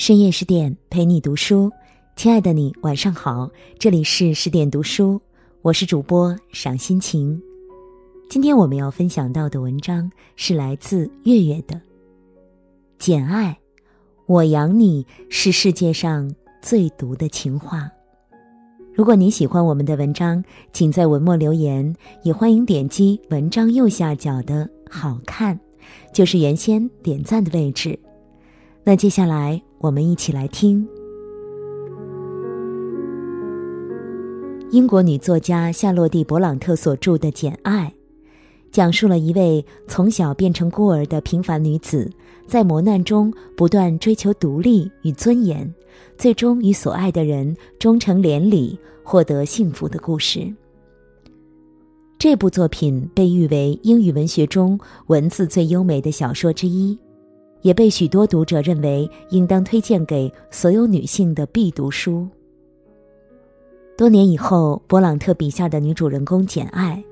深夜十点陪你读书，亲爱的你晚上好，这里是十点读书，我是主播赏心情。今天我们要分享到的文章是来自月月的《简爱》，我养你是世界上最毒的情话。如果你喜欢我们的文章，请在文末留言，也欢迎点击文章右下角的好看，就是原先点赞的位置。那接下来。我们一起来听英国女作家夏洛蒂·勃朗特所著的《简爱》，讲述了一位从小变成孤儿的平凡女子，在磨难中不断追求独立与尊严，最终与所爱的人终成连理，获得幸福的故事。这部作品被誉为英语文学中文字最优美的小说之一。也被许多读者认为应当推荐给所有女性的必读书。多年以后，勃朗特笔下的女主人公简爱，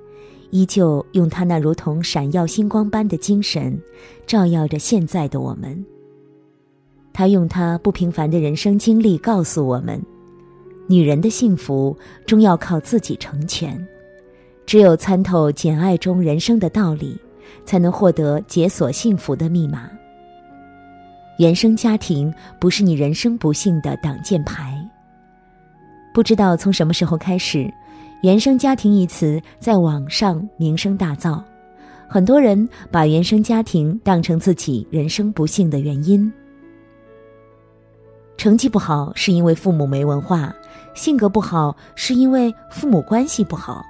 依旧用她那如同闪耀星光般的精神，照耀着现在的我们。她用她不平凡的人生经历告诉我们：女人的幸福终要靠自己成全。只有参透简爱中人生的道理，才能获得解锁幸福的密码。原生家庭不是你人生不幸的挡箭牌。不知道从什么时候开始，“原生家庭”一词在网上名声大噪，很多人把原生家庭当成自己人生不幸的原因。成绩不好是因为父母没文化，性格不好是因为父母关系不好，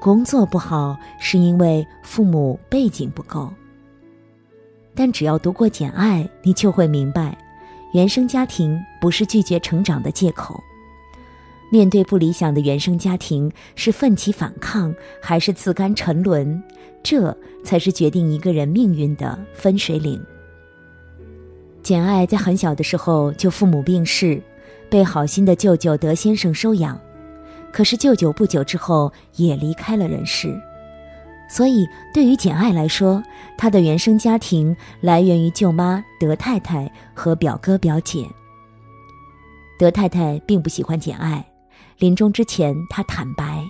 工作不好是因为父母背景不够。但只要读过《简爱》，你就会明白，原生家庭不是拒绝成长的借口。面对不理想的原生家庭，是奋起反抗还是自甘沉沦，这才是决定一个人命运的分水岭。简爱在很小的时候就父母病逝，被好心的舅舅德先生收养，可是舅舅不久之后也离开了人世。所以，对于简爱来说，她的原生家庭来源于舅妈德太太和表哥表姐。德太太并不喜欢简爱，临终之前，她坦白：“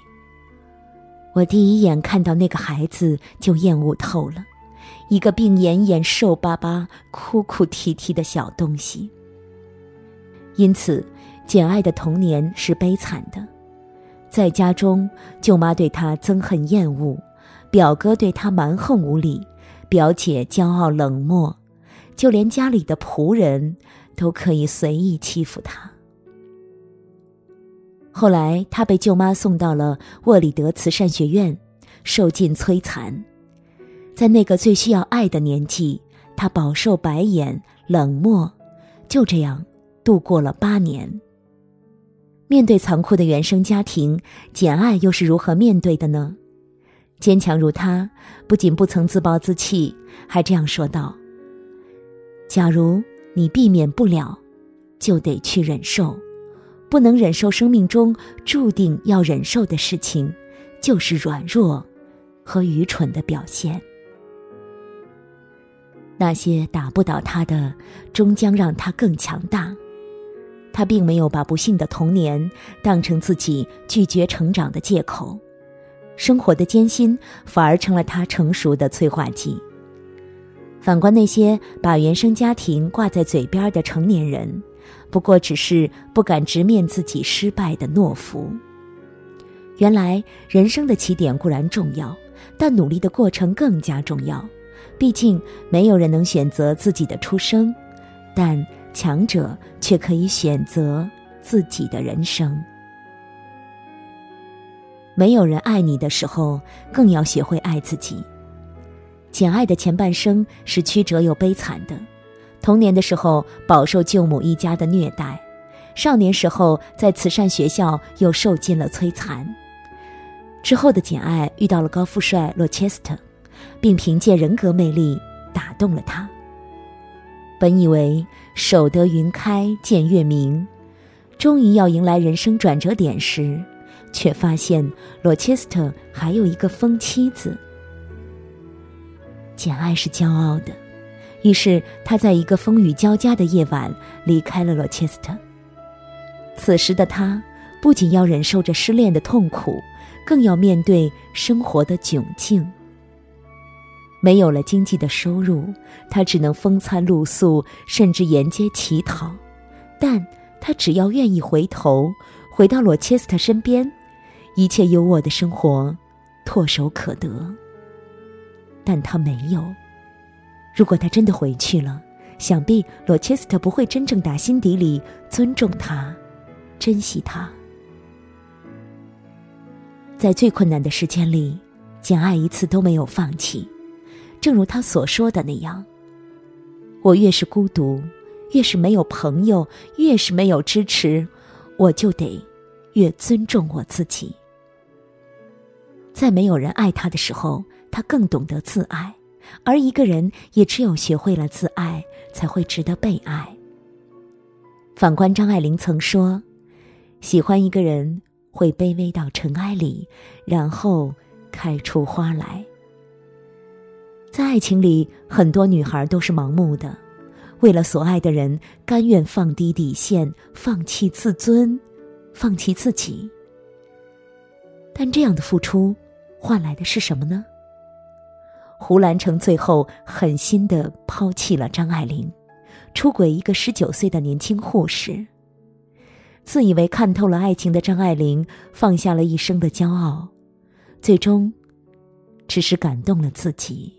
我第一眼看到那个孩子就厌恶透了，一个病恹恹、瘦巴巴、哭哭啼啼的小东西。”因此，简爱的童年是悲惨的，在家中，舅妈对她憎恨厌恶。表哥对他蛮横无理，表姐骄傲冷漠，就连家里的仆人都可以随意欺负他。后来，他被舅妈送到了沃里德慈善学院，受尽摧残。在那个最需要爱的年纪，他饱受白眼、冷漠，就这样度过了八年。面对残酷的原生家庭，简爱又是如何面对的呢？坚强如他，不仅不曾自暴自弃，还这样说道：“假如你避免不了，就得去忍受；不能忍受生命中注定要忍受的事情，就是软弱和愚蠢的表现。那些打不倒他的，终将让他更强大。他并没有把不幸的童年当成自己拒绝成长的借口。”生活的艰辛反而成了他成熟的催化剂。反观那些把原生家庭挂在嘴边的成年人，不过只是不敢直面自己失败的懦夫。原来人生的起点固然重要，但努力的过程更加重要。毕竟没有人能选择自己的出生，但强者却可以选择自己的人生。没有人爱你的时候，更要学会爱自己。简爱的前半生是曲折又悲惨的，童年的时候饱受舅母一家的虐待，少年时候在慈善学校又受尽了摧残。之后的简爱遇到了高富帅罗切斯特，并凭借人格魅力打动了他。本以为守得云开见月明，终于要迎来人生转折点时。却发现罗切斯特还有一个疯妻子。简爱是骄傲的，于是他在一个风雨交加的夜晚离开了罗切斯特。此时的他不仅要忍受着失恋的痛苦，更要面对生活的窘境。没有了经济的收入，他只能风餐露宿，甚至沿街乞讨。但他只要愿意回头，回到罗切斯特身边，一切优渥的生活唾手可得。但他没有。如果他真的回去了，想必罗切斯特不会真正打心底里尊重他、珍惜他。在最困难的时间里，简爱一次都没有放弃。正如他所说的那样，我越是孤独，越是没有朋友，越是没有支持，我就得越尊重我自己。在没有人爱他的时候，他更懂得自爱，而一个人也只有学会了自爱，才会值得被爱。反观张爱玲曾说：“喜欢一个人，会卑微到尘埃里，然后开出花来。”在爱情里，很多女孩都是盲目的，为了所爱的人，甘愿放低底线，放弃自尊，放弃自己。但这样的付出，换来的是什么呢？胡兰成最后狠心的抛弃了张爱玲，出轨一个十九岁的年轻护士。自以为看透了爱情的张爱玲，放下了一生的骄傲，最终，只是感动了自己。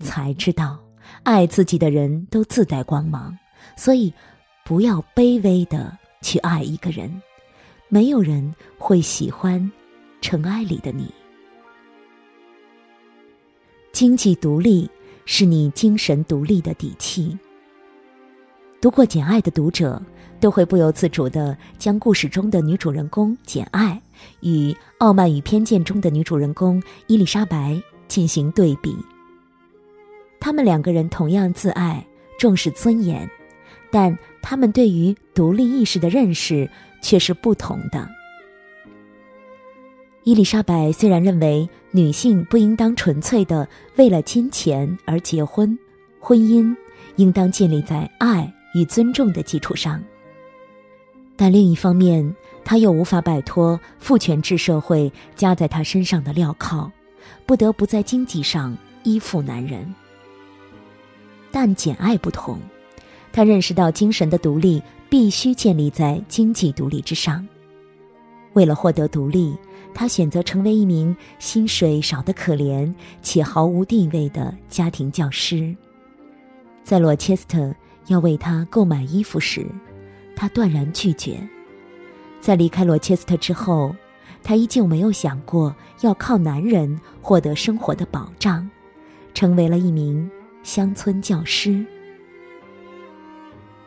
才知道，爱自己的人都自带光芒，所以不要卑微的去爱一个人。没有人会喜欢尘埃里的你。经济独立是你精神独立的底气。读过《简爱》的读者都会不由自主的将故事中的女主人公简爱与《傲慢与偏见》中的女主人公伊丽莎白进行对比。他们两个人同样自爱，重视尊严，但他们对于独立意识的认识却是不同的。伊丽莎白虽然认为女性不应当纯粹的为了金钱而结婚，婚姻应当建立在爱与尊重的基础上，但另一方面，她又无法摆脱父权制社会加在她身上的镣铐，不得不在经济上依附男人。但简爱不同，她认识到精神的独立必须建立在经济独立之上。为了获得独立，他选择成为一名薪水少得可怜且毫无地位的家庭教师。在罗切斯特要为她购买衣服时，她断然拒绝。在离开罗切斯特之后，她依旧没有想过要靠男人获得生活的保障，成为了一名。乡村教师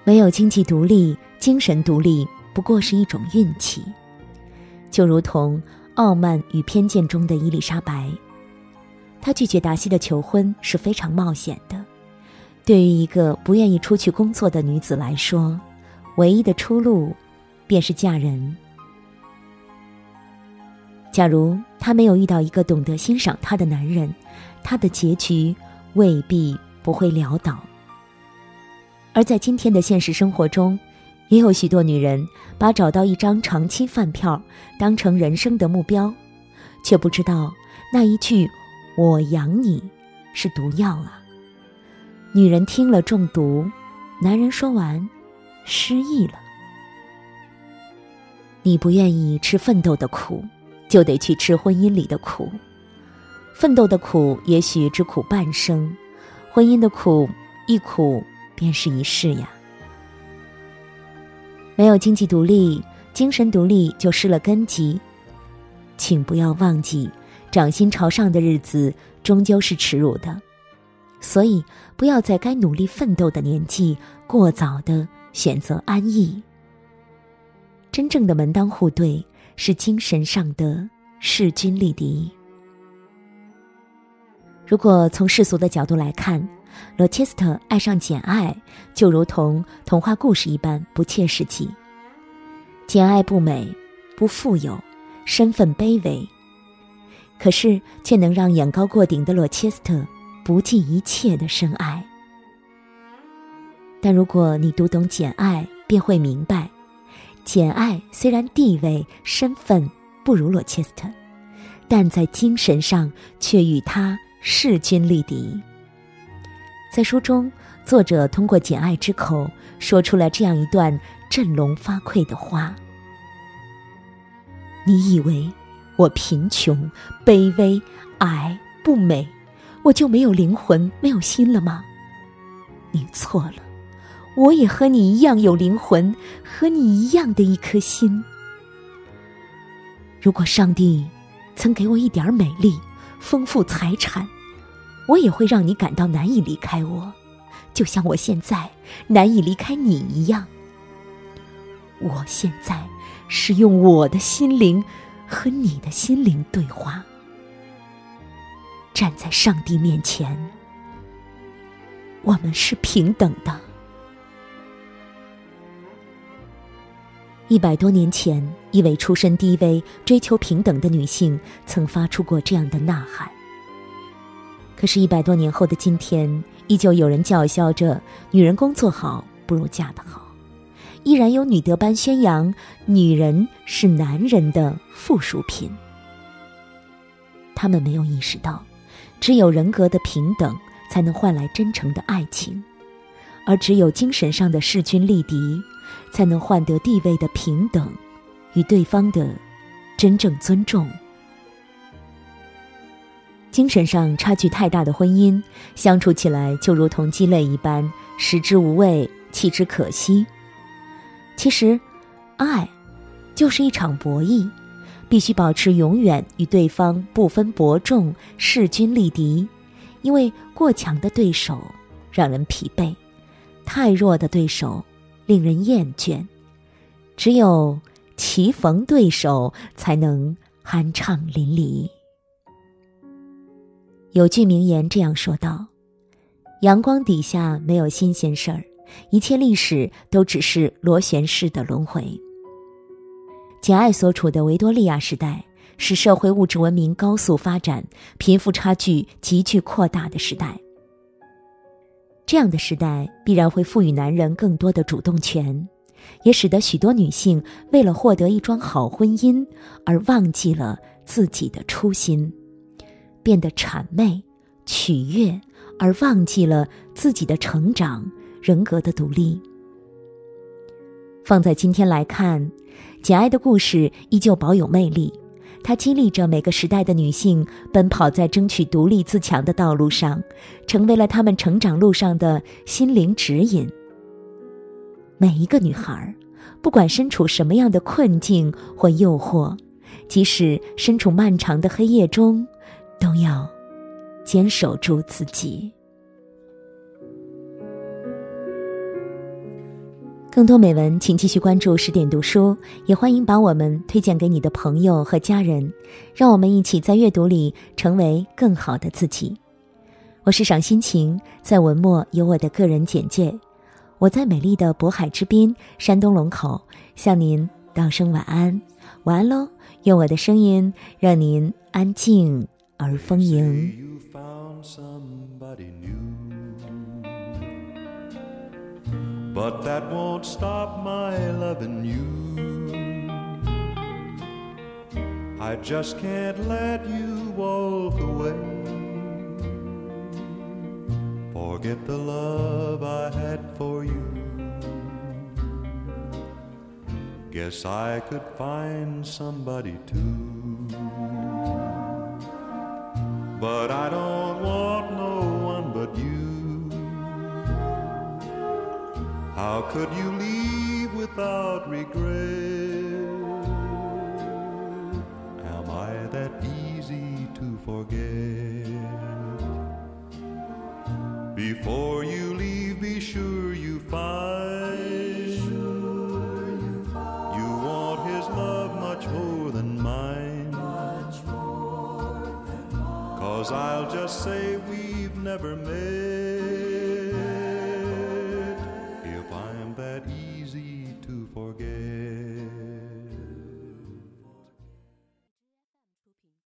没有经济独立，精神独立不过是一种运气。就如同《傲慢与偏见》中的伊丽莎白，她拒绝达西的求婚是非常冒险的。对于一个不愿意出去工作的女子来说，唯一的出路便是嫁人。假如她没有遇到一个懂得欣赏她的男人，她的结局未必。不会潦倒。而在今天的现实生活中，也有许多女人把找到一张长期饭票当成人生的目标，却不知道那一句“我养你”是毒药啊！女人听了中毒，男人说完失忆了。你不愿意吃奋斗的苦，就得去吃婚姻里的苦。奋斗的苦，也许只苦半生。婚姻的苦，一苦便是一世呀。没有经济独立，精神独立就失了根基。请不要忘记，掌心朝上的日子终究是耻辱的。所以，不要在该努力奋斗的年纪，过早的选择安逸。真正的门当户对，是精神上的势均力敌。如果从世俗的角度来看，罗切斯特爱上简爱就如同童话故事一般不切实际。简爱不美，不富有，身份卑微，可是却能让眼高过顶的罗切斯特不计一切的深爱。但如果你读懂《简爱》，便会明白，简爱虽然地位身份不如罗切斯特，但在精神上却与他势均力敌。在书中，作者通过简爱之口说出了这样一段振聋发聩的话：“你以为我贫穷、卑微、矮、不美，我就没有灵魂、没有心了吗？你错了。”我也和你一样有灵魂，和你一样的一颗心。如果上帝曾给我一点美丽、丰富财产，我也会让你感到难以离开我，就像我现在难以离开你一样。我现在是用我的心灵和你的心灵对话，站在上帝面前，我们是平等的。一百多年前，一位出身低微、追求平等的女性曾发出过这样的呐喊。可是，一百多年后的今天，依旧有人叫嚣着“女人工作好不如嫁得好”，依然有女德班宣扬女人是男人的附属品。他们没有意识到，只有人格的平等才能换来真诚的爱情，而只有精神上的势均力敌。才能换得地位的平等，与对方的真正尊重。精神上差距太大的婚姻，相处起来就如同鸡肋一般，食之无味，弃之可惜。其实，爱就是一场博弈，必须保持永远与对方不分伯仲，势均力敌。因为过强的对手让人疲惫，太弱的对手。令人厌倦，只有棋逢对手，才能酣畅淋漓。有句名言这样说道：“阳光底下没有新鲜事儿，一切历史都只是螺旋式的轮回。”简爱所处的维多利亚时代是社会物质文明高速发展、贫富差距急剧扩大的时代。这样的时代必然会赋予男人更多的主动权，也使得许多女性为了获得一桩好婚姻而忘记了自己的初心，变得谄媚、取悦，而忘记了自己的成长、人格的独立。放在今天来看，简爱的故事依旧保有魅力。它激励着每个时代的女性奔跑在争取独立自强的道路上，成为了她们成长路上的心灵指引。每一个女孩，不管身处什么样的困境或诱惑，即使身处漫长的黑夜中，都要坚守住自己。更多美文，请继续关注十点读书，也欢迎把我们推荐给你的朋友和家人，让我们一起在阅读里成为更好的自己。我是赏心情，在文末有我的个人简介。我在美丽的渤海之滨，山东龙口，向您道声晚安，晚安喽！愿我的声音让您安静而丰盈。But that won't stop my loving you. I just can't let you walk away. Forget the love I had for you. Guess I could find somebody too. But I don't want no one but you. How could you leave without regret? Am I that easy to forget? Before just say we've never met